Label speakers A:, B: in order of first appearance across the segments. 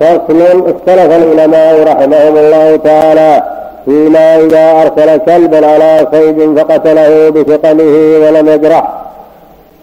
A: فصل اختلف العلماء رحمهم الله تعالى فيما إذا أرسل كلبا على صيد فقتله بثقله ولم يجرح.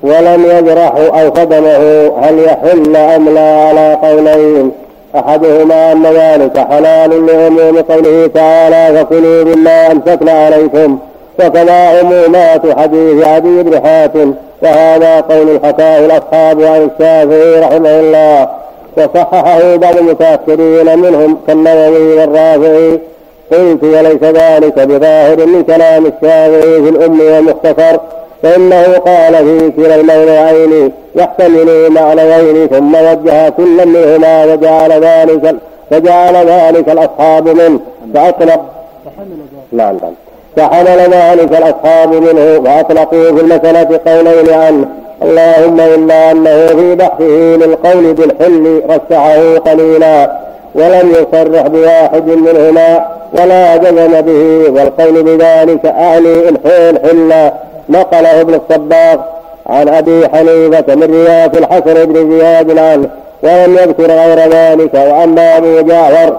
A: ولم يجرح أو صدمه هل يحل أم لا على قولين؟ أحدهما أن ذلك حلال لعموم قوله تعالى فكلوا مما أمسكنا عليكم وكما عمومات حديث عدي بن حاتم. وهذا قول حكاه الأصحاب عن الشافعي رحمه الله. وصححه بعض المتأخرين منهم كالنووي والرافعي. قلت وليس ذلك بظاهر من كلام الشافعي في الأم والمختصر فإنه قال في كلا الموضعين يحتمل معنيين ثم وجه كلا منهما وجعل ذلك وجعل ذلك الأصحاب منه. فأطلق نعم نعم. فحمل ذلك الأصحاب منه وأطلقوا في المسألة قولين عنه. اللهم إلا أنه في بحثه للقول بالحل رشحه قليلا ولم يصرح بواحد منهما ولا جزم به والقول بذلك أعني الحيل حلا نقله ابن الصباغ عن أبي حنيفة من رواية الحسن بن زياد عنه ولم يذكر غير ذلك. وأما أبو جعفر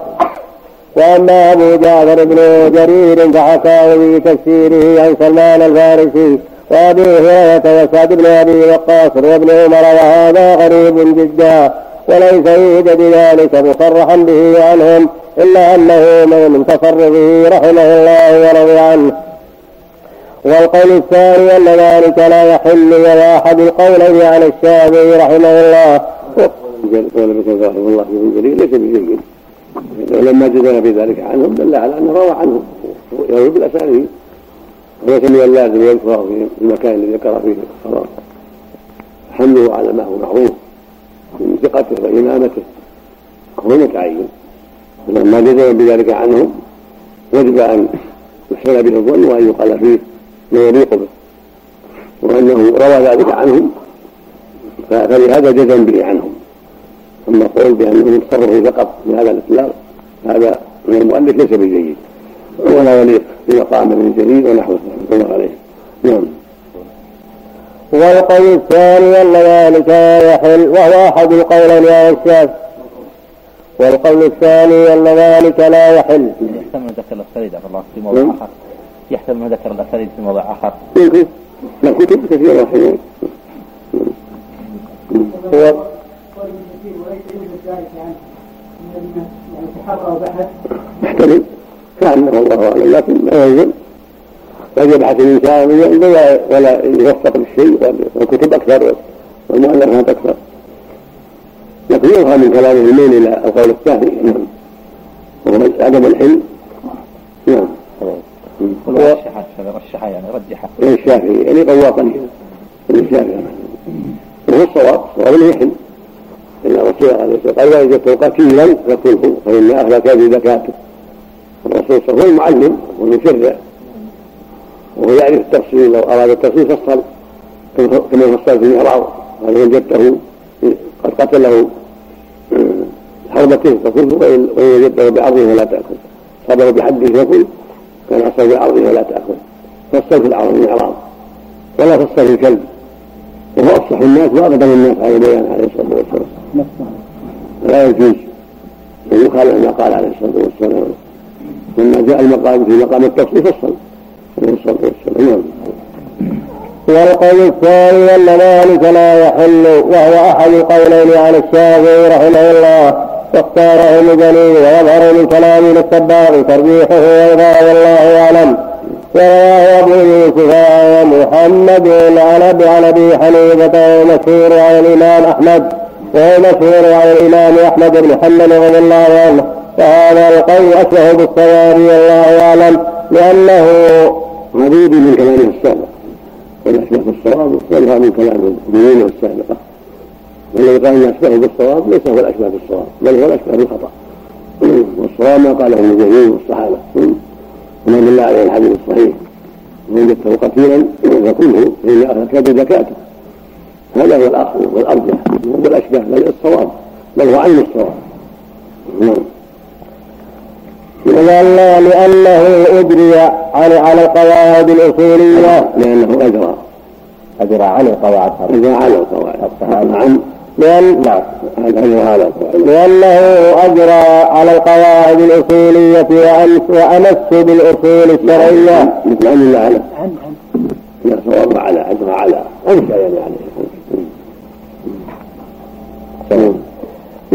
A: وأما أبو جعفر بن جرير فحكاه في تفسيره عن سلمان الفارسي وأبي هريرة وسعد بن أبي وقاص وابن عمر وهذا غريب جدا وليس يوجد بذلك مصرحا به عنهم إلا أنه من انتصر به رحمه الله ورضي عنه. والقول الثاني أن ذلك لا يحل ولا أحد القولين عن الشافعي رحمه الله.
B: قول ابن رحمه الله في جليل ليس بجيد ولما جزم في ذلك عنهم دل على أنه روى عنهم يروي بالأسانيد. وليس من اللازم يذكر في المكان الذي ذكر فيه الصلاة. حمله على ما هو معروف من ثقته وامامته هو متعين ولما جزم بذلك عنهم وجب أن يحسن به الظن وأن يقال فيه ما يليق به. وأنه روى ذلك عنهم. فلهذا جزم به عنهم. أما القول بأنه تصرف فقط في هذا الإطلاق هذا من المؤلف ليس بجيد. ولا يليق بمقام ابن جرير ونحوه الله عليه. نعم.
A: والقول الثاني أن ذلك يحل وهو أحد القولين يا الشاف والقول الثاني أن ذلك لا يحل.
C: يحتمل ذكر الأساليب الله في موضع
B: نعم.
C: آخر. يحتمل ذكر الأساليب في موضع آخر.
B: يمكن لا كتب كثيرة رحمه
A: هو
B: يحتمل كأنه الله أعلم لكن لا يلزم قد يبحث الإنسان ولا ولا يوفق للشيء والكتب أكثر والمؤلفات أكثر. لكن يظهر من كلامه الميل إلى القول الثاني. نعم. وهو عدم الحلم نعم.
C: ورشح رشح يعني رجح
B: الشافعي يعني قليلا الشافعي. وهو الصواب الصواب انه يحل ان الرسول عليه الصلاة والسلام قال اذا وجدته قتيلا فكله فإن أهلك بزكاته الرسول صلى الله عليه وسلم معلم ومشرع وهو يعرف التفصيل لو أراد التفصيل فصل. كما فصل في المعراض قال وجدته قد قتله حربته فكله وان وجدته بعرضه فلا تأكل. صبر بحده فكل كان اصل بعرضه فلا تأكل. فصل في العرض المعراض ولا فصل في الكلب. وهو أفصح الناس وأقدم الناس على البيان عليه الصلاة والسلام. لا يجوز. ان يخالف ما قال عليه الصلاة والسلام. لما جاء المقام في مقام التفصيل فصل عليه الصلاة والسلام. نعم
A: والقول الثاني أن ذلك لا يحل وهو أحد القولين عن الشافعي رحمه الله واختاره المجني ويظهر من كلام الصباغ ترجيحه ويضاع والله أعلم. ورواه أبو يوسف عن محمد عن أبي عن أبي حنيفة ومشهور عن الإمام أحمد وهو مشهور عن الإمام أحمد بن حنبل رضي الله عنه. وهذا القول أشبه بالصواب والله أعلم لأنه
B: مزيد من كلامه السابق والاشبه بالصواب يظهر من كلام المؤمنين السابقة. والذي قال انه اشبه بالصواب ليس هو الاشبه بالصواب بل هو الاشبه بالخطا والصواب ما قاله المجاهدين والصحابة. وما دل عليه الحديث الصحيح وجدته قتيلا فكله فان اهلك بزكاته هذا هو الأصل والأرجح هو الاشبه بل الصواب بل هو عين الصواب. نعم.
A: لأن لأنه أجري على على القواعد الأصولية.
B: لأنه أجرى.
A: أجرى عن القواعد.
B: أجرى على القواعد.
A: الصحابة.
B: نعم.
A: لأن نعم لأنه أجرى على القواعد الأصولية وأمس بالأصول الشرعية.
B: مثل أن الله على لا صواب على أجرى على أنشأ يعني.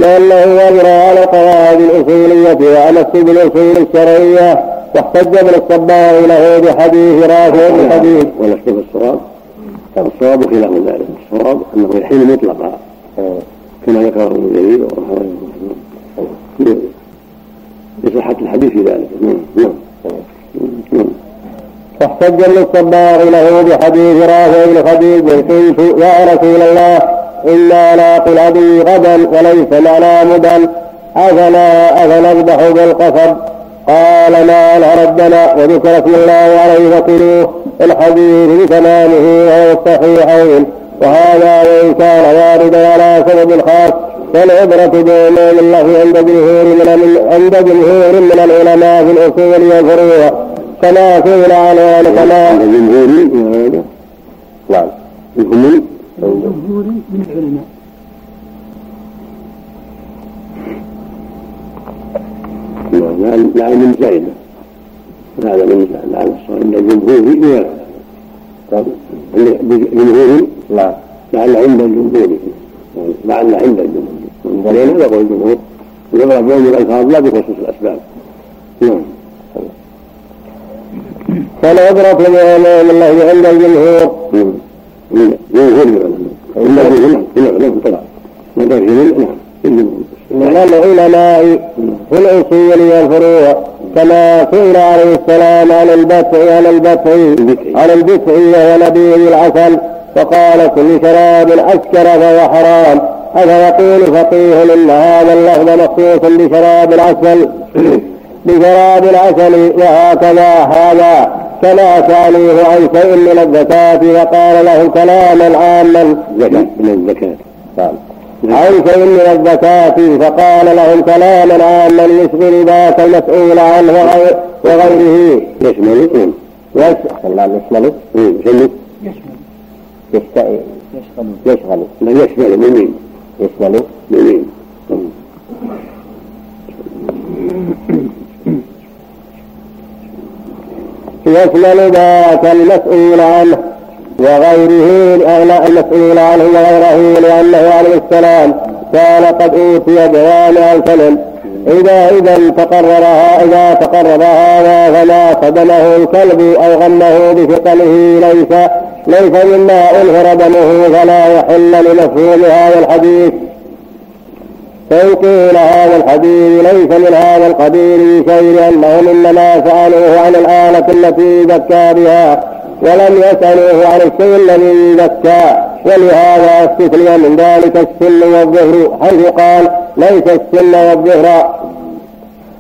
A: لأنه أجرى على القواعد الأصولية وأمس بالأصول الشرعية واحتج ابن الصباغ له بحديث رافع بن حديث.
B: ولست بالصواب الصواب خلاف ذلك. الصواب أنه يحل مطلقا كما ذكره ابن جرير لصحة الحديث في ذلك. نعم
A: نعم فاحتج ابن الصباغ له بحديث رافع بن خديج قلت يا رسول الله إنا لاقي الأبي غدا وليس معنا مدى أفلا أفنذبح بالقصب. قال ما الدم وذكر اسم الله عليه فكلوه الحديث بتمامه وهو الصحيحين. وهذا وإن كان واردا على سبب خاص فالعبرة بعموم الله عند جمهور من عند جمهور من العلماء في الأصول والفروع. كما سئل عنه
B: كما جمهور
A: نعم
B: جمهور
D: من العلماء
B: لا من زايدة هذا من لا الصواب عند الجمهور من جمهور
A: لا.
B: لعل عند الجمهور. لعل عند الجمهور. ولين هذا قول الجمهور. يضرب بعموم الألفاظ لا بخصوص الأسباب. نعم.
A: فالعبرة بعموم الله عند الجمهور.
B: جمهور العلماء عند العلماء طبعا ما نعم
A: من العلماء في الأصول والفروع كما سئل عليه السلام عن البتع عن البتع عن البتع وهو العسل فقال كل شراب أسكر فهو حرام أفيقول فقيه إن هذا اللفظ مخصوص بشراب العسل بشراب العسل وهكذا هذا كما سألوه عن شيء من الزكاة فقال له كلاما عاما.
B: من الزكاة.
A: عن شيء من الزكاة. فقال لهم كلاما عاما يشغل ذاك المسؤول عنه وغيره.
B: يشمل
A: يشمل. نعم يشمل.
B: يشمل.
A: يشمل يشغل.
B: لا يشمل منين
A: يشمل.
B: منين
A: يشمل ذاك المسؤول عنه وغيره المسؤول عنه وغيره لأنه عليه السلام كان قد أوتي جوامع الكلم إذا إذا تقرر إذا تقرر هذا فما صدمه الكلب أو غمه بثقله ليس ليس مما أنهر دمه فلا يحل لمفهوم هذا الحديث. فإن قيل هذا الحديث ليس من هذا القبيل بشيء أنهم إنما سألوه عن الآلة التي زكى بها ولم يسألوه عن الشيء الذي زكى. ولهذا استثني من ذلك السن والظهر حيث قال ليس السن والظهر.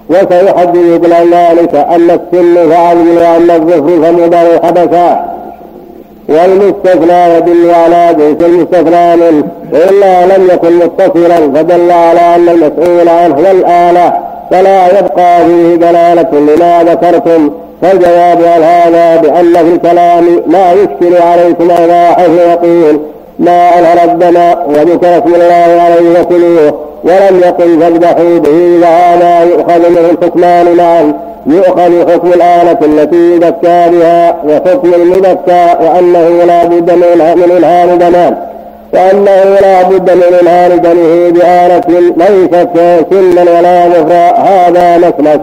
A: وسيحدد قبل ذلك أن السن فعدل وأن الظهر فمضر حدثا والمستثنى يدل على جنس المستثنى منه وإلا لم يكن متصلا فدل على أن المسؤول عنه هو الآلة فلا يبقى فيه دلالة لما ذكرتم. فالجواب عن هذا بأن في الكلام ما يشكل عليكم إذا حيث يقول ما أنهر الدم وذكر اسم الله عليه وكلوه ولم يقل فاذبحوا به فهذا يؤخذ منه الحكمان معا. يؤخذ حكم الآلة التي يذكى بها وحكم المذكى وأنه لا بد من إنهار دمان وأنه لا بد من إنهار دمه بآلة ليست سنا ولا مفرا هذا مسلك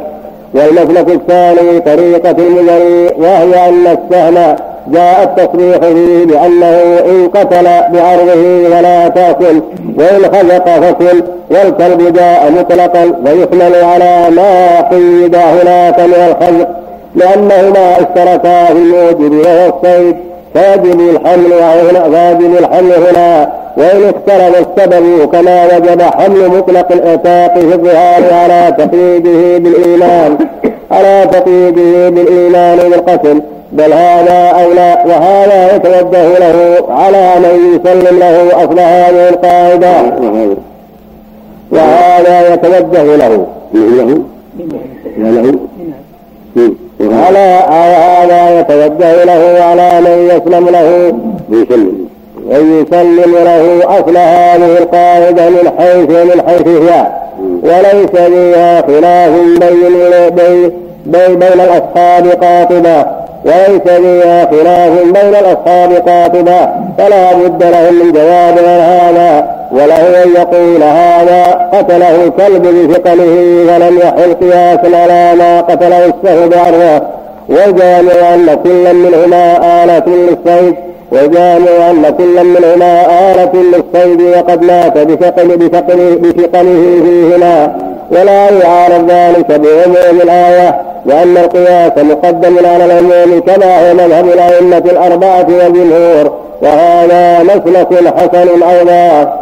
A: والمسلك الثاني طريقة المزني وهي أن السهم جاء التصريح فيه بأنه إن قتل بعرضه ولا تأكل وإن خزق فكل والكلب جاء مطلقا ويحمل على ما قيد هناك من الخزق لأنهما اشتركا في الموجب وهو الصيد فيجب الحمل هنا فيجب الحمل هنا وإن اختلف السبب كما وجب حمل مطلق الإعتاق في الظهار على تقييده بالإيمان على تقييده بالإيمان بالقتل. بل هذا أولى وهذا يتوجه له على من يسلم له أصل هذه القاعدة وهذا يتوجه له.
B: له له
A: على هذا يتوجه له على من يسلم له.
B: يسلم
A: ويسلم له أصل هذه القاعدة من حيث من حيث هي. وليس فيها خلاف بين بين بين الأصحاب قاطبة. وليس فيها خلاف بين الأصحاب قاطبة فلا بد لهم من جواب هذا وله أن يقول هذا قتله الكلب بثقله فلم يحل قياسا على ما قتله السهو بعرضه وجامع أن كلا منهما آلة للصيد وجامع أن كلا منهما آلة للصيد وقد مات بثقل بثقل بثقله فيهما. ولا يعارض ذلك بعموم الآية وأن القياس مقدم على العموم كما هو مذهب الأئمة الأربعة والجمهور وهذا مسلك حسن أيضا.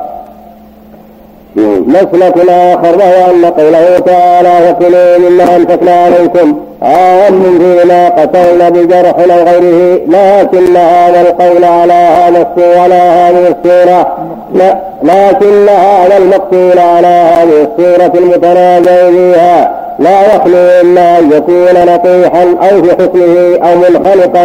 A: مسلك آخر وهو أن قوله تعالى وكلوا مما أنفقنا عليكم عام فيما قتلنا بجرح أو غيره لكن هذا القول على هذا على هذه الصورة لكن هذا المقتول على هذه الصورة المتنازع فيها. لا يخلو إلا أن يكون لطيحا أو في حكمه أو منخلقا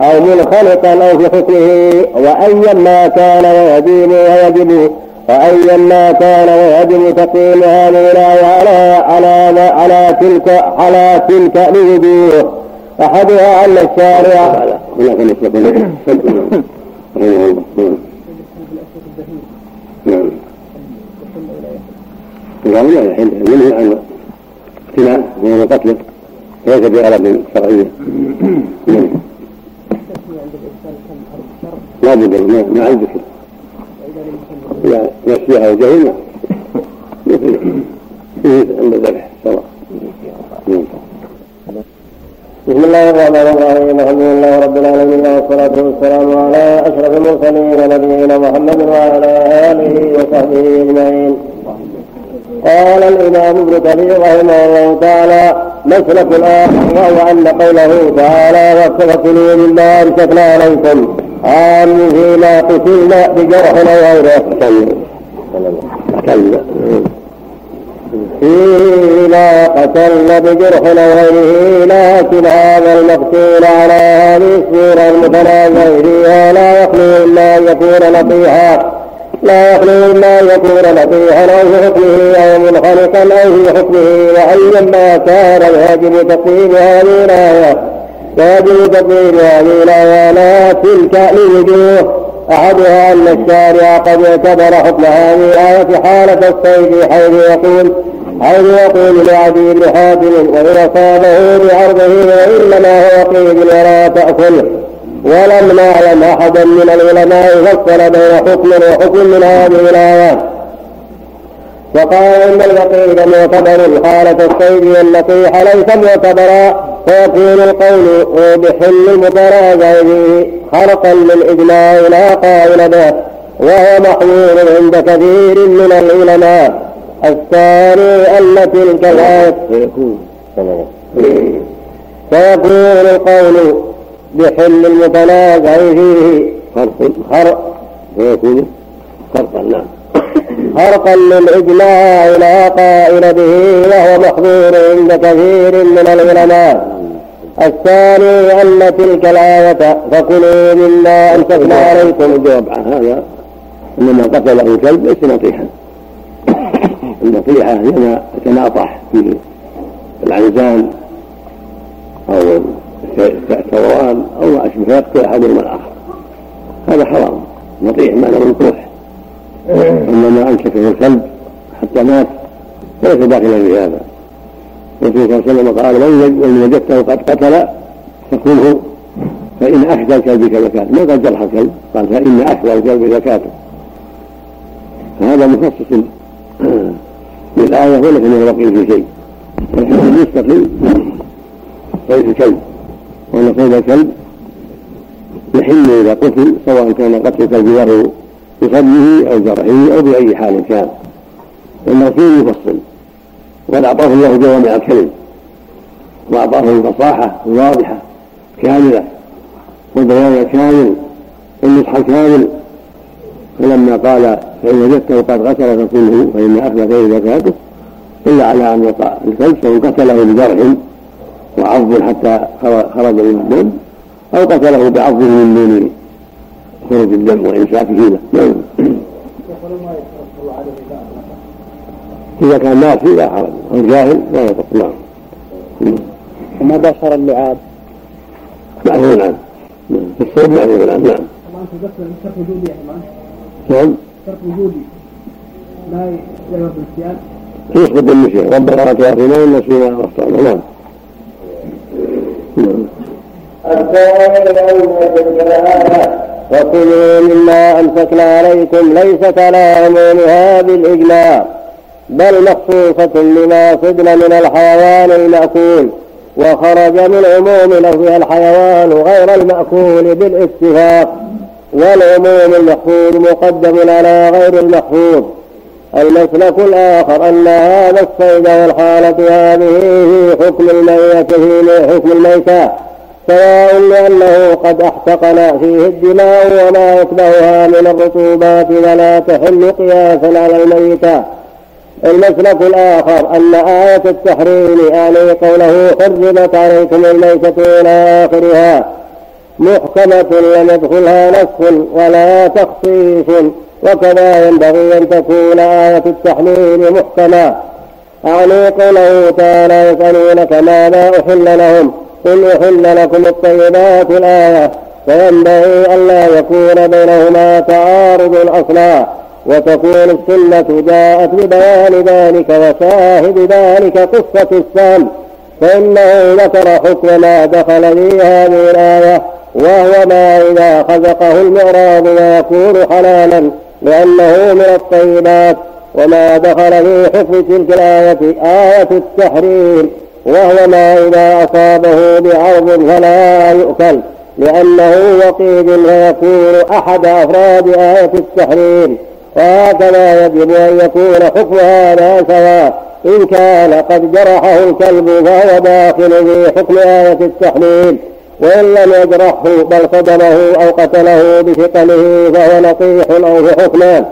A: أو منخلقا أو في حكمه. وأيا ما كان ويجيب ويجب فأيا ما كان ويجب تقييم هذه الآية على على على تلك على تلك لوجوه أحدها أن الشارع
B: الله نعم من قتله ليس بغرض شرعية. لا بد مع الذكر إذا نسيها وجهل مثل الذبح سواء.
A: بسم الله الرحمن الرحيم. الحمد لله رب العالمين والصلاة والسلام على أشرف المرسلين نبينا محمد وعلى آله وصحبه أجمعين. قال الإمام ابن كثير رحمه الله تعالى مسلك الآخر وهو أن قوله تعالى وكلوا مما أمسكنا عليكم عام فيما قتلنا بجرح أو غيره فيما قتلنا بجرح أو غيره لكن هذا المقتول على هذه الصورة المتنازع فيها لا يخلو إلا أن يكون لطيحا لا يخلو أن يكون لطيحا أو في حكمه أو منخلقا أو في حكمه وأيا ما كان يجب تقييم هذه الآية. ويجب تقييم هذه الآية تلك لوجوه. أحدها أن الشارع قد اعتبر حكم هذه الآية حالة الصيد حيث يقول حيث يقول لعدي بن حاتم وإن أصابه بعرضه وإنما هو قيد ولا تأكل. ولم نعلم أحدا من العلماء فصل بين حكم وحكم من هذه الآيات وقال إن الوقيد معتبر حالة الصيد والنصيحة ليس معتبرا فيكون القول بحل المتنازع خرقا للإجماع لا قائل به وهو محمول عند كثير من العلماء. الثاني أن تلك الآية فيكون القول بحل المتنازع فيه
B: خرق خرق. ويكون خرقا نعم.
A: خرقا للإجماع لا قائل به وهو محظور عند كثير من العلماء. الثاني أن تلك الآية فكلوا مما أمسكنا عليكم.
B: الجواب عن هذا إنما قتله الكلب ليس نطيحا النطيحة هي ما يتناطح في العنزان أو الثوران أو ما أشبه فيقتل أحدهما الآخر. هذا حرام. نطيح معنى منطوح إنما امسكه الكلب حتى مات. فليس داخلا في هذا. الرسول صلى الله عليه وسلم قال من وجدته قد قتل فكله فإن احدى الكلب زكاته ما قال جرح الكلب؟ قال فإن احدى الكلب زكاته. فهذا مخصص للآية وليس من في شيء. والحكم مستقل صيد الكلب. وأن صيد الكلب يحل إذا قتل سواء كان قتل الكلب له بصدمه أو جرحه أو بأي حال كان. والمغفور يفصل. وقد أعطاه الله جوامع الكلم. وأعطاه الفصاحة الواضحة كاملة. والبيان الكامل والنصح الكامل فلما قال فإن وجدته قد غسل فكله فإن أخذ غير زكاته إلا على أن يقع الكلب سواء قتله بجرح وعض حتى خرج من الدم أو قتله بعضه من دون خروج الدم وإمساك فيه نعم إذا كان ناسي لا حرج أو جاهل لا يضر نعم
C: وما باشر اللعاب
B: معذور عنه نعم في الصوم معذور عنه نعم
D: شرط وجودي يا إمام
B: نعم
D: شرط وجودي لا يجوز الصيام
B: يسقط النسيان ربنا لا تؤاخذنا إن نسينا أو
A: وكلوا مما أمسكنا عليكم ليست على عمومها بالإجماع بل مخصوصة بما صدن من الحيوان المأكول وخرج من عموم لفظها الحيوان غير المأكول بالاتفاق والعموم المحفوظ مقدم على غير المحفوظ. المسلك الآخر أن هذا الصيد والحالة هذه في حكم الميتة حكم الميتة سواء لأنه قد أحتقن فيه الدماء وما يتبعها من الرطوبات ولا تحل قياسا على الميتة المسلك الآخر أن آية التحريم يعني قوله حرمت عليكم الميتة إلى آخرها محكمة لم يدخلها نسخ ولا تخصيص وكذا ينبغي أن تكون آية التحليل محكمة. أعني قوله تعالى يسألونك ماذا أحل لهم؟ قل أحل لكم الطيبات الآية. فينبغي ألا يكون بينهما تعارض أصلا. وتكون السنة جاءت ببيان ذلك وشاهد ذلك قصة السام فإنه ذكر حكم ما دخل في هذه الآية وهو ما إذا خزقه المعراض ويكون حلالا. لأنه من الطيبات وما دخل في حكم تلك الآية آية التحريم وهو ما إذا أصابه بعرض فلا يؤكل لأنه وقيد فيكون أحد أفراد آية التحريم. وهكذا يجب أن يكون حكم هذا سواء إن كان قد جرحه الكلب فهو داخل في حكم آية التحليل وإن لم يجرحه بل صدمه أو قتله بثقله فهو نصيح أو في حكمان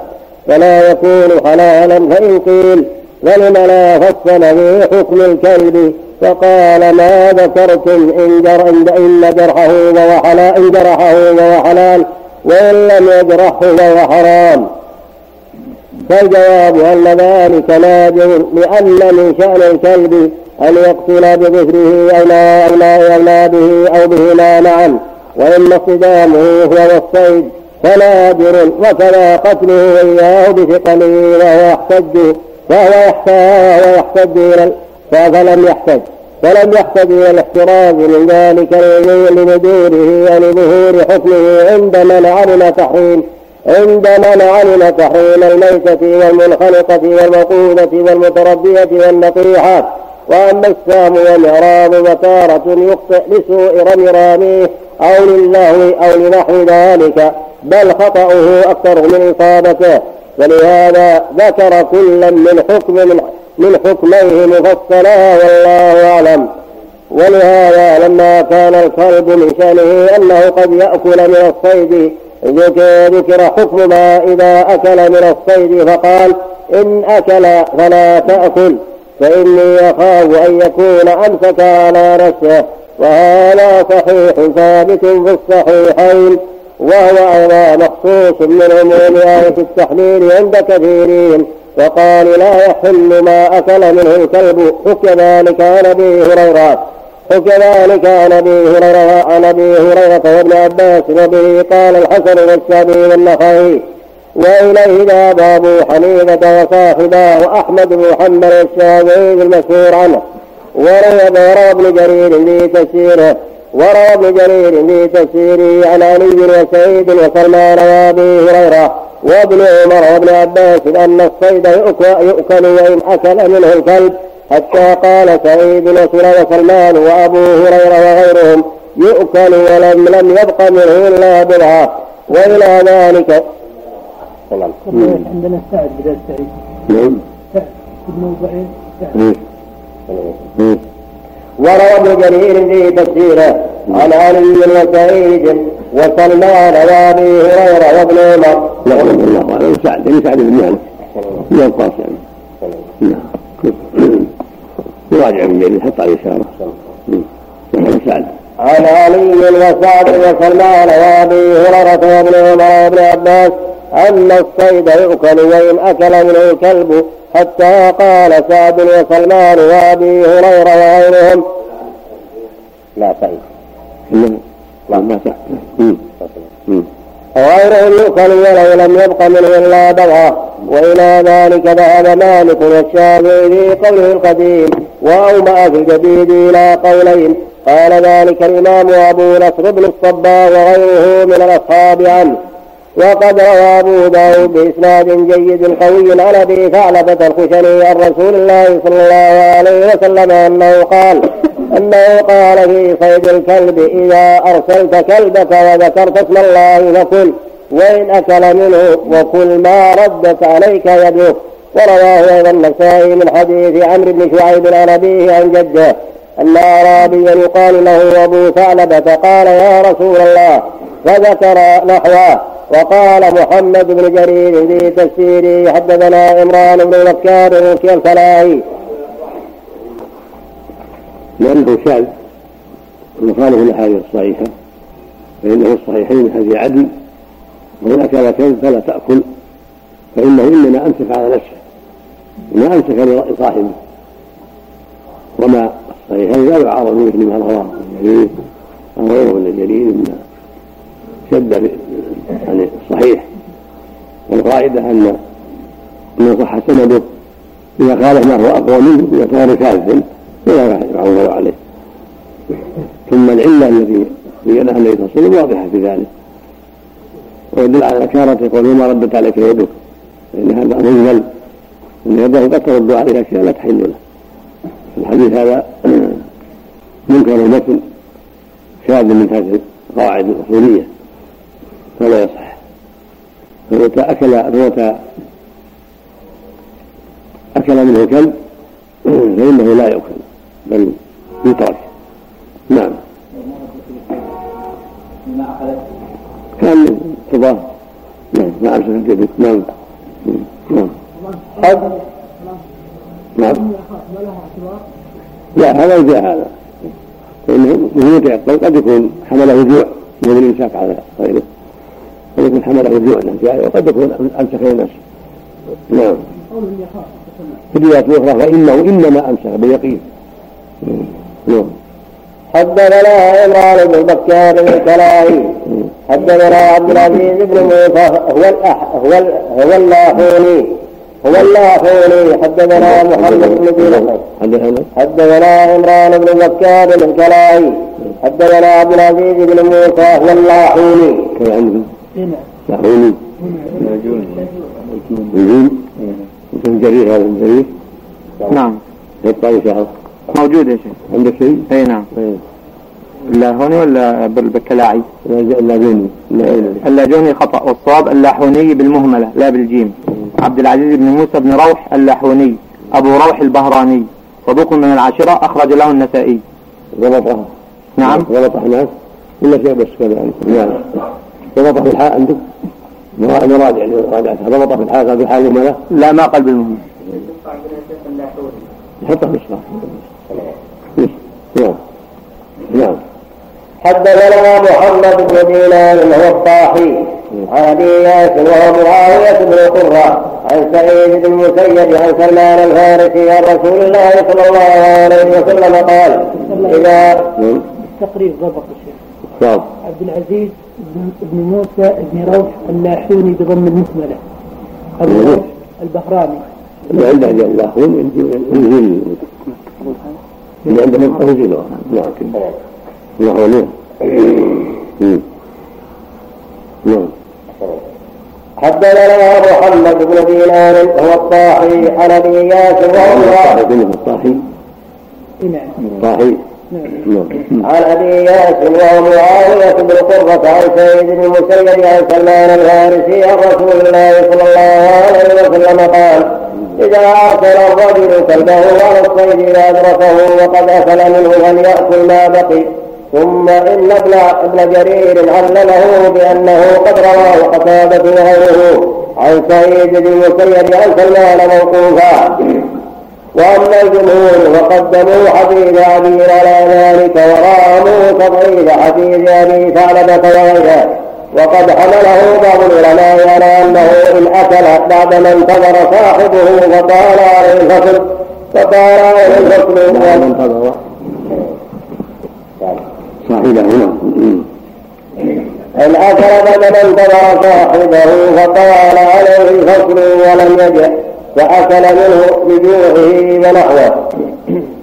A: فلا يكون حلالا فإن قيل ولم لا فصل في حكم الكلب فقال ما ذكرتم إن, جر إن جرحه فهو حلال إن جرحه فهو حلال. وإن لم يجرحه فهو حرام. فالجواب أن ذلك نادر لأن من شأن الكلب أن يقتل بظهره أو أولاده أو بهما معا وإما اصطدامه هو الصيد فنادر وكذا قتله إياه بثقله وهو يحتج فهو يحتج إلى فلم يحتج فلم يحتج إلى الاحتراز من ذلك لوجوده ولظهور حكمه عند من علم تحريم عند من علم تحريم الميتة والمنخلقة والمقودة والمتربية والنطيحة وأما السام والمعراض فتارة يخطئ لسوء رمي راميه أو للهو أو لنحو ذلك بل خطأه أكثر من إصابته. ولهذا ذكر كلا من حكم من حكميه مفصلا والله أعلم. ولهذا لما كان الكلب من شأنه أنه قد يأكل من الصيد ذكر حكم ما إذا أكل من الصيد فقال إن أكل فلا تأكل. فإني أخاف أن يكون أمسك على نفسه وهذا صحيح ثابت في الصحيحين وهو أيضا مخصوص من عموم آية التحليل عند كثيرين وقال لا يحل ما أكل منه الكلب. حكى ذلك عن أبي هريرة. حكى ذلك عن أبي هريرة عن أبي هريرة وابن عباس وبه قال الحسن والشعبي والنخعي وإليه ذهب أبو حنيفة وصاحباه أحمد بن محمد الشافعي المشهور عنه. وروى ابن جرير في تفسيره. وروى ابن جرير في تفسيره عن علي وسعيد وسلمان وأبي هريرة وابن عمر وابن عباس أن الصيد يؤكل وإن أكل منه الكلب حتى قال سعيد وسلمان وأبو هريرة وغيرهم يؤكل ولم لم يبق منه إلا بضعة. وإلى ذلك
D: عندنا سعد بدل سعيد.
B: نعم.
D: سعد ابن ضعيف سعد.
A: وروى ابن جرير في تفسيره عن علي وسعيد وسلمان وابي هريرة وابن عمر.
B: نعم الله أعلم. سعد بن سعد بن مالك من القاس يعني نعم. يراجع ابن جرير حط عليه إشارة. نعم سعد.
A: عن علي وسعد وسلمان وابي هريرة وابن عمر وابن عباس أن الصيد يؤكل وإن أكل منه الكلب حتى قال سعد وسلمان وأبي هريرة وغيرهم. لا
B: ما
A: وغيرهم يؤكل ولو لم يبق منه إلا بضعه وإلى ذلك ذهب مالك والشافعي في قوله القديم وأومأ في الجديد إلى قولين. قال ذلك الإمام أبو نصر بن الصبا وغيره من الأصحاب عنه. وقد روى أبو داود بإسناد جيد قوي عن أبي ثعلبة الخشني عن رسول الله صلى الله عليه وسلم أنه قال أنه قال في صيد الكلب إذا أرسلت كلبك وذكرت اسم الله فكل وإن أكل منه وكل ما ردت عليك يدك ورواه أيضا النسائي من حديث عمرو بن شعيب عن أبيه عن جده أن أعرابيا يقال له أبو ثعلبة قال يا رسول الله فذكر نحوه. وقال محمد بن جرير في تفسيره حدثنا عمران بن مكار الفلاحي
B: لأنه شاذ وخالف الأحاديث الصحيحة فإنه الصحيحين من حديث عدل وإن أكل كلب فلا تأكل فإنه إنما أمسك على نفسه ما أمسك لصاحبه. وما الصحيحين لا يعارض مثل ما رواه الجليل أو غيره من الجليل من شد يعني صحيح. والقاعدة أن من صح سنده إذا قال ما هو أقوى منه إذا كان كاذبا فلا يعول عليه. ثم العلة التي بينها النبي صلى الله عليه وسلم واضحة في ذلك. ويدل على كارة يقول وما ردت عليك يدك فإن هذا مجمل أن يده قد ترد عليه أشياء لا تحل له. الحديث هذا منكر المتن شاذ من هذه القواعد الأصولية. فلا يصح. فمتى أكل فمتى أكل منه كلب فإنه لا يؤكل بل يترك نعم. كان تضاف. نعم أمسكت يدك نعم. نعم. نعم. لا هذا جاء هذا. فإنه متيقن قد يكون حمله جوع من الإمساك على غيره. قد يكون حمله جوع جاء وقد يكون أمسك لنفسه نعم. في الروايات الأخرى فإنه إنما أمسك بيقين نعم.
A: حدثنا عمران بن بكار الكلاهي حدثنا عبد العزيز بن موسى هو الأح هو هو اللاحوني هو اللاحوني حدثنا محمد بن دينار حدثنا. عمران بن بكار الكلاهي حدثنا عبد العزيز بن موسى هو
B: لاحوني يكون جرير هذا جرير
C: نعم.
B: يبقى ان شاء الله
C: موجود يا شيخ.
B: عندك شيء؟
C: اي نعم. اللاهوني ولا بالكلاعي؟
B: اللاجوني
C: اللاجوني خطأ. والصواب اللاحوني بالمهملة لا بالجيم. عبد العزيز بن موسى بن روح اللاحوني أبو روح البهراني. صدوق من العاشرة أخرج له النسائي.
B: ضبطها
C: نعم.
B: ضبط هناك ولا شيء بس كذا يعني. نعم ضبط في الحاء عندك؟ مراد يعني راجعتها ضبط في الحاء قال في الحاء المهملة
C: لا ما قال بالمهملة
B: يحطها في الصلاة نعم. نعم.
A: حدثنا محمد بن دينار وهو الطاحي عن ابي ياسر وهو معاويه بن قرة عن سعيد بن المسيب عن سلمان الفارسي عن رسول الله صلى الله عليه وسلم قال اذا
D: تقريب ضبط الشيخ
B: نعم
D: عبد العزيز بن موسى بن روح اللاحوني بضم المكمله أبو روح البهراني
B: اللي عنده اللاحون؟ ينزل اللي عنده نقطة ينزلها نعم. نحو نعم. نعم.
A: حدثنا محمد بن دينار هو الطاحي عن ابي ياسر وهو
B: الطاحي.
D: نعم.
B: الطاحي. نعم
A: عن أبي ياسر وهو معاويه بن قرة عن سيد بن المسيب عن سلمان الفارسي عن رسول الله صلى الله عليه وسلم قال إذا أرسل الرجل كلبه على الصيد إذا أدركه وقد أكل منه فليأكل ما بقي ثم إن ابن ابن جرير علله بأنه قد رواه قتادة وغيره عن سعيد بن المسيب عن سلمان موقوفا. وأما الجمهور فقدموا حديث علي على ذلك وراموا ضعيف حديث أبي ثعلبة وغيره. وقد حمله بعض العلماء على أنه إن أكل بعدما انتظر صاحبه فطال عليه الفصل فطال عليه الفصل
B: بعد انتظر. صاحبه نعم
A: إن أكل بعدما انتظر صاحبه فطال عليه الفصل ولم يجع فأكل منه بجوعه ونحوه.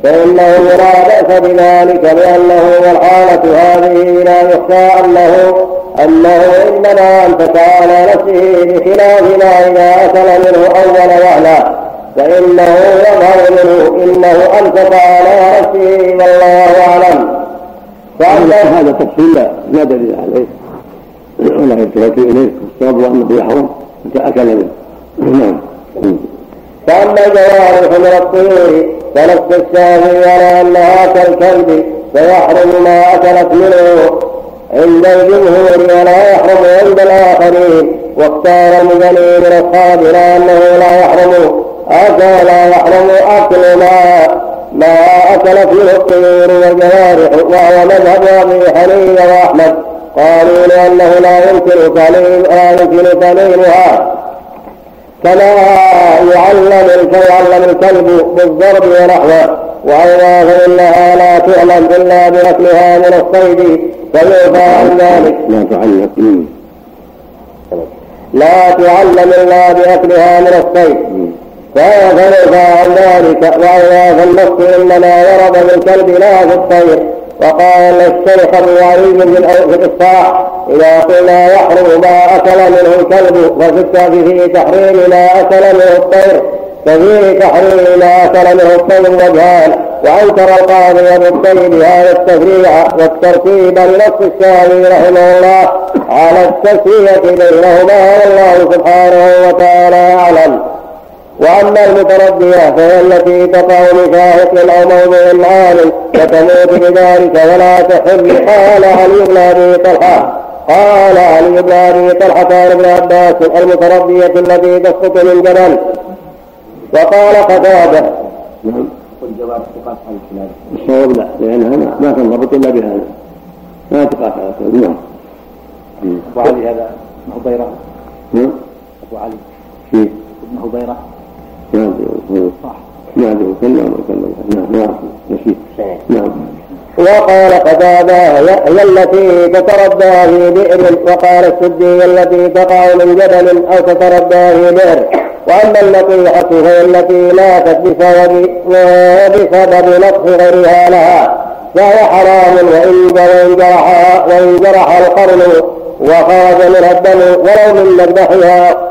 A: فإنه لا بأس بذلك لأنه والحالة هذه لا يخشى أنه أنه إنما أنفق على نفسه بخلاف ما إذا أكل منه أول وهلة. فإنه يظهر منه إنه أنفق على نفسه والله أعلم.
B: هذا تفصيل لا لا دليل عليه. ولا يلتفت إليه الصواب أنه يحرم متى أكل منه. نعم.
A: فأما الجوارح من الطيور فنص الشافعي على أنها كالكلب فيحرم ما أكلت منه عند الجمهور ولا يحرم عند الآخرين واختار المجني من أصحابنا أنه لا يحرم أكل لا يحرم أكل ما ما أكلت منه الطيور والجوارح وهو مذهب أبي حنيفة وأحمد قالوا لأنه لا يمكن تعليم لا يمكن تعليمها كما يعلم يعلم الكلب بالضرب ونحوه وأيضا فإنها لا تعلم إلا بأكلها من الصيد فيعفى عن ذلك.
B: لا تعلم.
A: لا تعلم إلا بأكلها من الصيد فيعفى عن ذلك. وأيضا فالنص إنما ورد بالكلب لا في الطير. وقال الشيخ علي في الاصحاح إذا قلنا يحرم ما أكل منه الكلب ففي في تحريم ما أكل منه الطير ففيه تحريم ما أكل منه الطير وجهان وأنكر القاضي أبو الطيب هذا التفريع والترتيب لنص الشافعي رحمه الله على التسويه بينهما والله سبحانه وتعالى أعلم. وأما المترديه فهي التي تقع لشاهق أو موضع عال وتموت بذلك ولا تحل. قال علي بن أبي طلحة. قال علي بن أبي طلحة عن ابن عباس المترديه التي تسقط من جبل. وقال قتادة.
B: نعم. الصواب لا لانها ما تنضبط إلا بهذا. ما تقاس على الكلام نعم.
C: أبو علي هذا ابن هبيرة.
B: نعم.
C: أبو علي.
B: في
C: ابن
B: هبيرة. صح نعم نعم نعم نسيت نعم
A: وقال قتادة هي التي تتردى في بئر وقال السدي التي تقع من جبل أو تتردى في بئر. وأما النقيحة فهي التي ماتت بسبب بسبب نقص غيرها لها فهي حرام وإن وإن جرح وإن جرح القرن وخرج منها الدم ولو من مذبحها.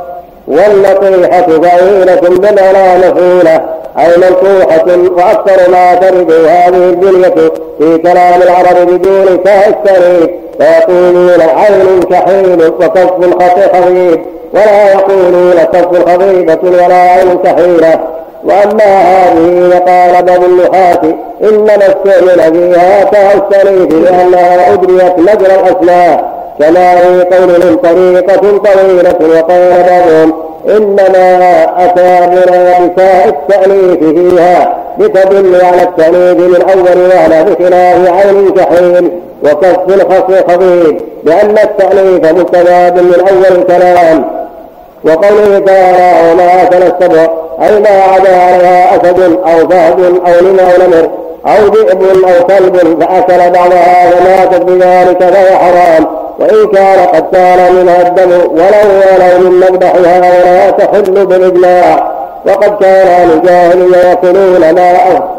A: والنقيحة بعينة بمعنى مفعولة أي منقوحة وأكثر ما ترد هذه الدنيا في كلام العرب بدون التريد فيقولون عين كحيل وكف خطيب. ولا يقولون كف خضيبة ولا عين كحيلة وأما هذه وقال بعض النحاة إنما استعمل فيها التريد لأنها أدريت مجرى الأسماء. كما في قولهم طريقة طويلة وقال بعضهم إنما أتى بنا بتاء التأليف فيها لتدل على التأليف من أول وهلة بخلاف عين كحيل وكف الخصم خضيب لأن التأليف مستفاد من أول الكلام وقوله تعالى وما أكل السبع أي ما عدا عليها أسد أو فهد أو لما نمر أو ذئب أو كلب فأكل بعضها وماتت بذلك فهو حرام وإن كان قد سال منها الدم ولو ولو من مذبحها ولا تحل بالإجماع وقد كان أهل الجاهلية يأكلون ما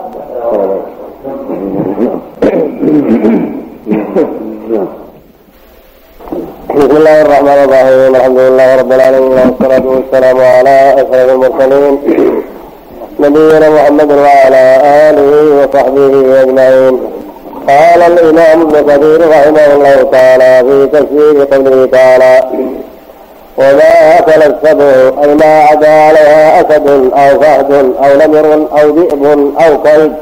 A: بسم الله الرحمن الرحيم الحمد لله رب العالمين والصلاة والسلام على أشرف المرسلين. نبينا محمد وعلى آله وصحبه أجمعين. قال الإمام ابن كثير رحمه الله تعالى في تفسير قوله تعالى وما أكل السبع أي ما عدا عليها أسد أو فهد أو نمر أو ذئب أو كلب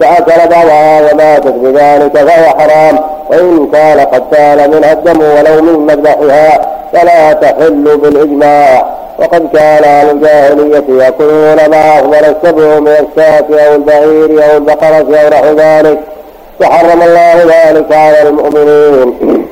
A: فأكل بعضها وماتت بذلك فهو حرام وإن كان قد سال منها الدم ولو من مذبحها فلا تحل بالإجماع وقد كان أهل الجاهلية يأكلون ما أفضل السبع من الشاة أو البعير أو البقرة أو نحو ذلك وحرم الله ذلك على المؤمنين.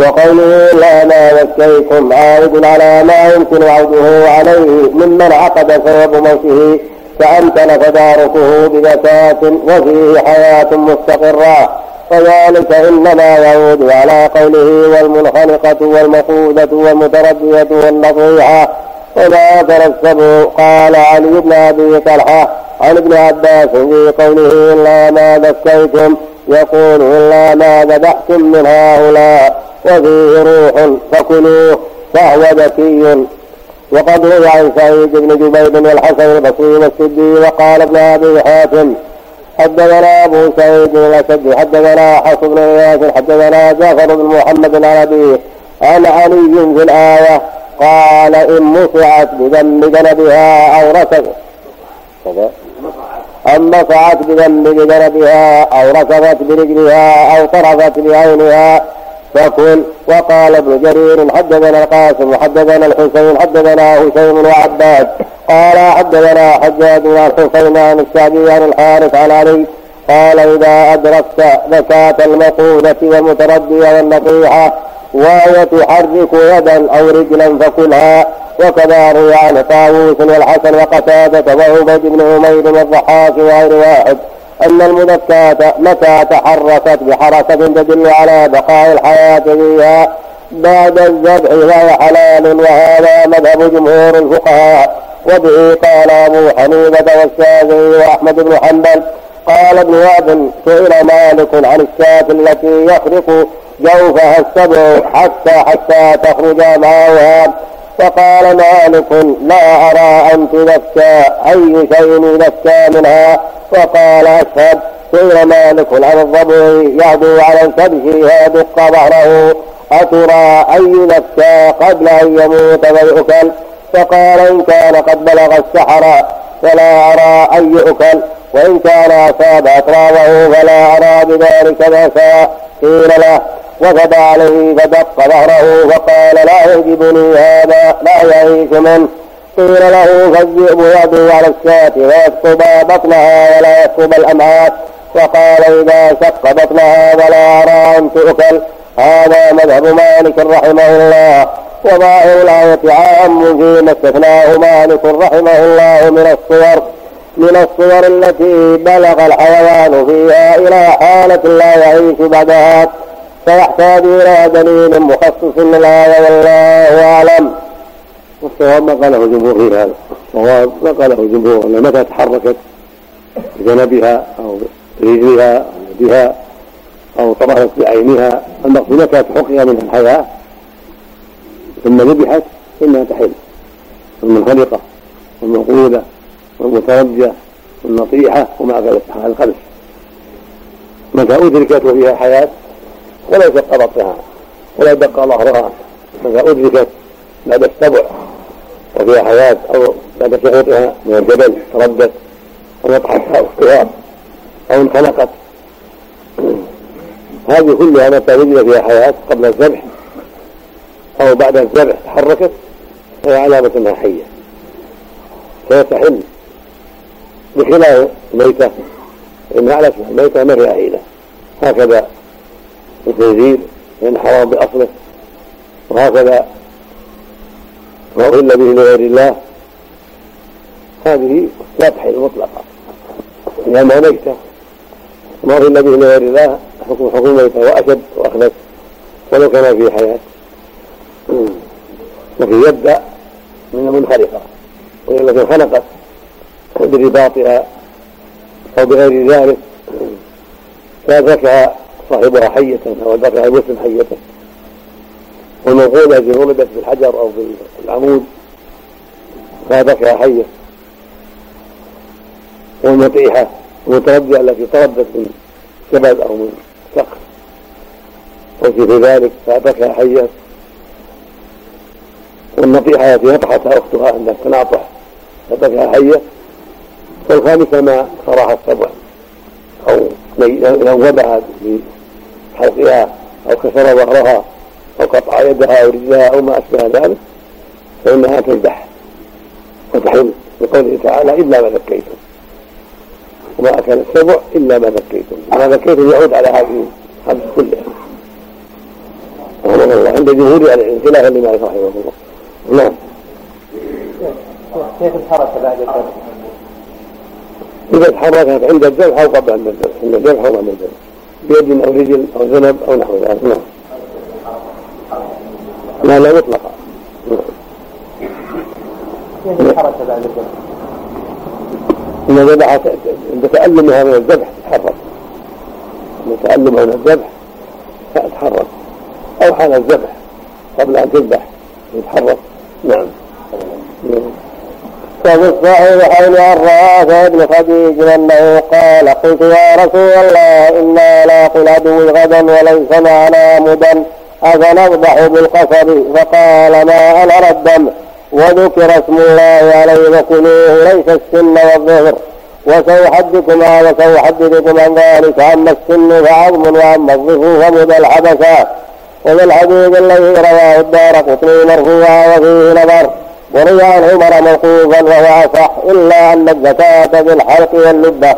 A: وقوله لا ما زكيتم عائد على ما يمكن عوده عليه ممن عقد ثواب موته فأمكن تداركه بزكاة وفيه حياة مستقرة. وذلك إنما يعود على قوله والمنخنقة والمقودة والمتردية والنصيحة وما ترسبوا قال علي بن أبي طلحة عن ابن عباس في قوله إلا ما ذكيتم يقول إلا ما ذبحتم من هؤلاء وفيه روح فكلوه فهو ذكي. وقد روي عن سعيد بن جبير والحسن البصري والسدي وقال ابن أبي حاتم حدثنا أبو سعيد الأسد حدثنا حفص بن اياس حدثنا جعفر بن محمد العربي عن علي في الآية قال إن مصعت بذنب ذنبها أو ركض أن نصعت بذنب ذنبها أو ركضت برجلها أو طرفت بعينها. فكل وقال ابن جرير حدثنا القاسم وحدثنا الحسين حدثنا هشيم وعباد قال حدثنا حجاج عن الحسين عن الشعبي عن الحارث عن علي. قال إذا أدركت زكاة المقولة والمتردية والنصيحة وهي تحرك يدا أو رجلا فكلها. وكذا روي عن طاووس والحسن وقتادة وعبيد بن عمير والضحاك وغير واحد أن المذكاة متى تحركت بحركة تدل على بقاء الحياة فيها بعد الذبح وهي حلال وهذا مذهب جمهور الفقهاء وبه قال أبو حنيفة والشافعي وأحمد بن حنبل قال ابن وهب سئل مالك عن الشاة التي يخرق جوفها السبع حتى حتى تخرج ماؤها فقال مالك لا أرى أن تذكى أي شيء يذكى منها؟ وقال أشهد سئل مالك عن الضبع يعدو على الكبش يدق ظهره. أترى أي يذكى قبل أن يموت فيؤكل فقال إن كان قد بلغ السحر فلا أرى أن يؤكل. وإن كان أصاب أطرابه فلا أرى بذلك بأسا. قيل له وفد عليه فدق ظهره فقال لا يعجبني هذا لا يعيش منه قيل له فالذئب يعدو على الشاة ويسكب بطنها ولا يسكب الأمعاء فقال إذا شق بطنها ولا أرى أن تؤكل. هذا مذهب مالك رحمه الله. وظاهر الآية عام فيما استثناه مالك رحمه الله من الصور. من الصور التي بلغ الحيوان فيها إلى حالة لا يعيش بعدها. فيحتاج إلى دليل مخصص للآية والله أعلم.
B: والصواب ما قاله الجمهور في هذا الصواب ما قاله الجمهور أن متى تحركت؟ بجنبها أو برجلها أو يدها أو طرحت بعينها. المقصود متى تحقق منها الحياة ثم ذبحت فإنها تحل. المنخلقة والمنقودة والمترجة والنطيحة وما أكل القلب متى أدركت وفيها حياة ولا يشق بطنها ولا يبقى ظهرها متى أدركت بعد السبع وفيها حياة أو بعد سقوطها من الجبل تردت أو نطحتها اختها أو انخنقت هذه كلها متى وجد فيها حياة قبل الذبح أو بعد الذبح تحركت فهي علامة أنها حية فيتحل بخلاف الميتة. فإنها على الميتة ما هي حيلة هكذا الخنزير فإن حرام بأصله وهكذا ما أهل به لغير الله. هذه لا تحل مطلقا لأنها ميتة ما أهل به لغير الله حكم حكم ميتة وأشد وأخبث ولو كان في حياة. وفي يبدأ من المنخرقة. وهي التي انخنقت برباطها أو بغير ذلك. فأدركها صاحبها حية أو أدركها المسلم حية والموقودة التي ضربت بالحجر أو بالعمود فأدركها حية. والمطيحة المتردية التي تردت من جبل أو من صخر وفي في ذلك فأدركها حية. والنطيحة التي نطحتها أختها عند التناطح فأدركها حية. والخامسة ما صراح السبع أو نوبها بحلقها أو كسر ظهرها أو قطع يدها أو رجلها أو ما أشبه ذلك فإنها تذبح وتحل لقوله تعالى إلا ما ذكيتم. وما أكل السبع إلا ما ذكيتم. ما ذكيتم يعود على هذه الخمس كلها رحمه الله عند جمهور يعني خلافا لمالك رحمه الله. نعم.
C: كيف الحركة بعد الذبح؟
B: إذا تحركت عند الذبح أو قبل عند الذبح عند الذبح أو بعد الذبح بيد أو رجل أو ذنب أو نحو ذلك. نعم. لا لا
C: الذبح؟
B: إذا ذبح عند تألمها من الذبح تتحرك عند تألمها من الذبح تتحرك أو حال الذبح قبل أن تذبح يتحرك. نعم.
A: وفي الصحيحين عن رافع بن خديج أنه قال قلت يا رسول الله إنا لاقي العدو غدا وليس معنا مدا أفنذبح بالقصب فقال ما أنا الدم وذكر اسم الله عليه وكلوه ليس السن والظهر. وسيحدثكما وسيحدثكم عن ذلك أما السن فعظم وأما الظفر فمدى الحبشات وفي الحديث الذي رواه الدار قطني مرفوعا وفيه نظر. وروي عن عمر موقوفا وهو أصح إلا أن الزكاة بالحلق واللبه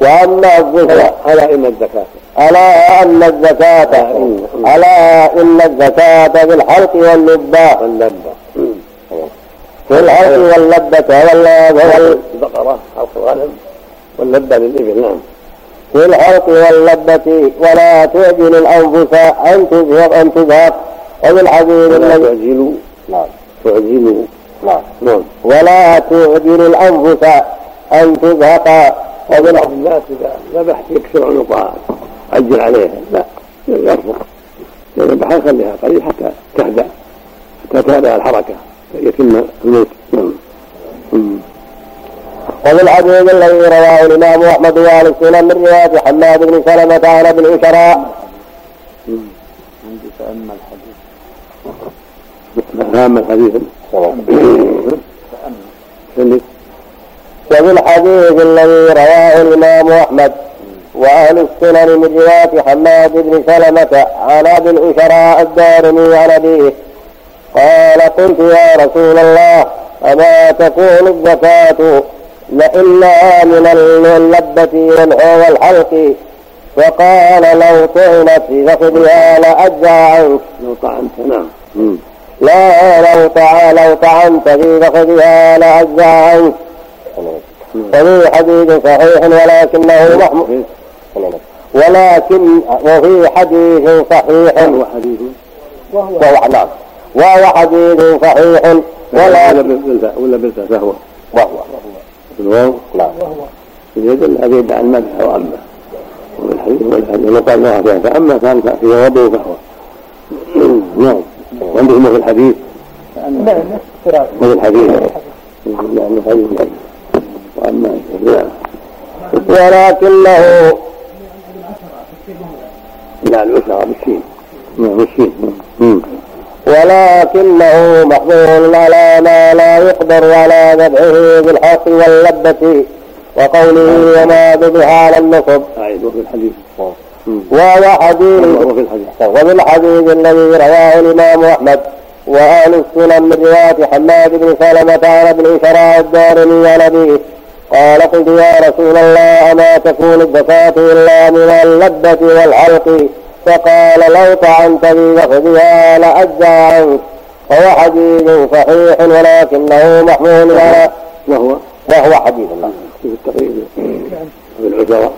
B: وأما إن الزكاة.
A: ألا إن الزكاة ألا إن الزكاة. بالحلق واللبه
B: واللبة
A: في الحلق واللبه وال
B: البقرة حلق الغنم واللبة للإبل. نعم.
A: في الحلق واللبة ولا تعجل الأنفس أن تزهق أن تزهق وبالحديث
B: ولا
A: الذي
B: تعجلوا
A: نعم.
B: تعجلوا
A: نعم.
B: نعم.
A: ولا تعجل الأنفس أن تزهق
B: الناس إذا ذبحت يكسر عنقها عجل عليها. لا إذا ذبح يخليها قليل حتى تهدأ حتى تهدأ الحركة يتم الموت. نعم.
A: وفي الحديث الذي رواه الإمام أحمد وأهل السنن من رواية حماد بن سلمة عن ابن العشراء
C: عندي تأمل حديث
B: هام الحديث سلك
A: وفي الحديث الذي رواه الإمام أحمد وأهل السنن من رواية حماد بن سلمة عن أبي العشراء الدارمي عن أبيه قال قلت يا رسول الله أما تكون الزكاة لإلا من اللبة والحلق؟ فقال لو طعنت في فخذها لأجزى عنك.
B: لو طعنت نعم.
A: لا لو لو طعنت في فخذها لأجزى عنك. وفي حديث صحيح ولكنه محمود ولكن وفي حديث صحيح.
B: هو حديث
A: وهو نعم. وهو حديث صحيح.
B: ولا ولا بالفاء فهو.
A: وهو.
B: الواو
A: نعم.
B: يدل هذا يدعي المدح وأما والحديث والحديث وقال الله فيها فأما كان في وضوء فهو. نعم. وعندهم في الحديث.
D: لا
B: وفي الحديث يعني الحديث. وأما
A: ولكنه
B: لا الأسرة بالسين بالسين.
A: ولكنه محظور على ما لا يقدر على ذبحه بالحق واللبة وقوله وما ذبح على النصب.
B: أعيد وفي الحديث.
A: وهو حديث
B: وفي الحديث
A: الذي رواه الإمام أحمد وأهل السنن من رواية حماد بن سلمة عن ابن شراء الدارمي عن أبيه قال قلت يا رسول الله أما تكون الزكاة إلا من اللبة والحلق؟ فقال لو طعنت في فخذها لأجزى عنك. وهو حديث صحيح ولكنه محمول. على
B: وهو؟
A: وهو حديث الله.
B: في التقريب. بالعشرة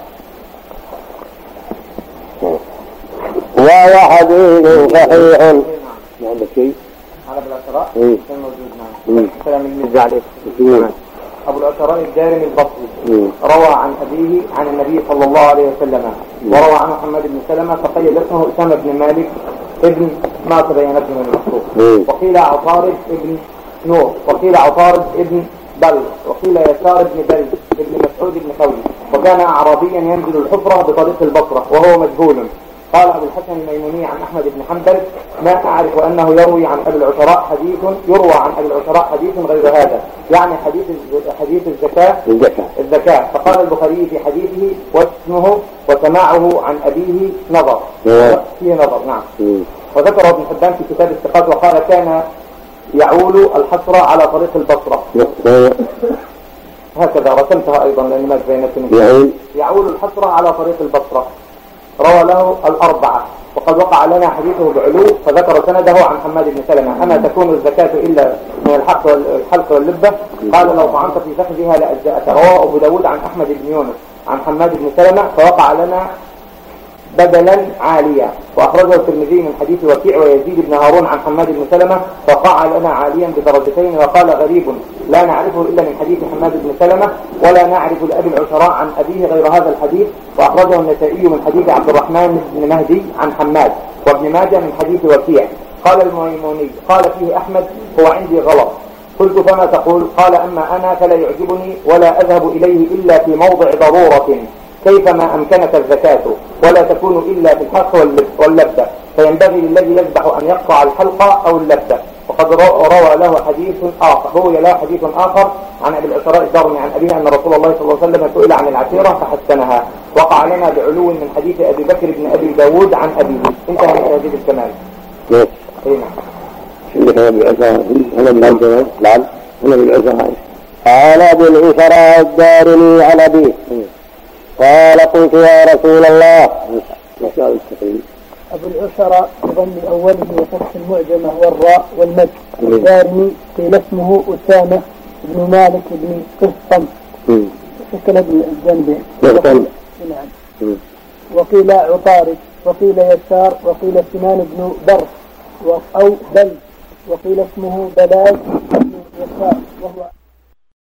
A: وهو حديث صحيح.
B: ما عندك شيء
C: على ابو العشراء
B: إيه.
C: كان موجود. كلام المزي عليه
B: مم.
C: أبو العشراء الدارمي البصري.
B: مم.
C: روى عن أبيه عن النبي صلى الله عليه وسلم. وروى عن محمد بن سلمة فقيل اسمه أسامة بن مالك ابن ما تبين ابن
B: مم.
C: وقيل عطارد ابن نور وقيل عطارد ابن بل وقيل يسار بن بل ابن مسعود بن خولي وكان أعرابيا ينزل الحفرة بطريق البصرة وهو مجهول. قال أبو الحسن الميموني عن أحمد بن حنبل ما أعرف أنه يروي عن أبي العشراء حديث يروى عن أبي العشراء حديث غير هذا يعني حديث حديث الزكاة
B: الزكاة.
C: الزكاة. فقال البخاري في حديثه واسمه وسماعه عن أبيه نظر. فيه نظر نعم. وذكر ابن حبان في كتاب الثقات وقال كان يعول الحسرة على طريق البصرة. هكذا رسمتها أيضا لأن ما بينتني
A: يعول.
C: يعول الحسرة على طريق البصرة. روى له الأربعة. وقد وقع لنا حديثه بعلو فذكر سنده عن حماد بن سلمة. أما تكون الزكاة إلا من الحق والحلق واللبة؟ قال لو طعنت في فخذها لأجزأك. رواه أبو داود عن أحمد بن يونس. عن حماد بن سلمة فوقع لنا بدلا عاليا. وأخرجه الترمذي من حديث وكيع ويزيد بن هارون عن حماد بن سلمة فقع لنا عاليا بدرجتين وقال غريب لا نعرفه إلا من حديث حماد بن سلمة ولا نعرف لأبي العشراء عن أبيه غير هذا الحديث. وأخرجه النسائي من حديث عبد الرحمن بن مهدي عن حماد وابن ماجه من حديث وكيع. قال الميموني قال فيه أحمد هو عندي غلط. قلت فما تقول؟ قال أما أنا فلا يعجبني ولا أذهب إليه إلا في موضع ضرورة. كيفما أمكنك الزكاة ولا تكون إلا في الحق واللبدة فينبغي للذي يذبح أن يقطع الحلقة أو اللبدة وقد روى له حديث آخر روي له حديث آخر عن أبي العشراء الدارمي عن أبيه أن رسول الله صلى الله عليه وسلم سئل عن العشيرة فحسنها. وقع لنا بعلو من حديث أبي بكر بن أبي داود عن أبيه. انتهى من تهذيب الكمال.
A: نعم.
C: نعم.
B: هذا بالعشرة هذا بالعشرة
A: نعم
B: هذا بالعشرة
A: قال أبو العشراء الدارمي عن أبيه. قال قلت يا رسول الله.
D: أبو العشرة بضم أوله وفتح المعجمة والراء والمد. الدارمي قيل اسمه أسامة بن مالك بن قسطم. شكل ابن الجنبين
A: قسطم.
D: نعم. وقيل عطارد. وقيل يسار. وقيل سنان بن برف و- أو بل. وقيل اسمه بلال بن يسار. وهو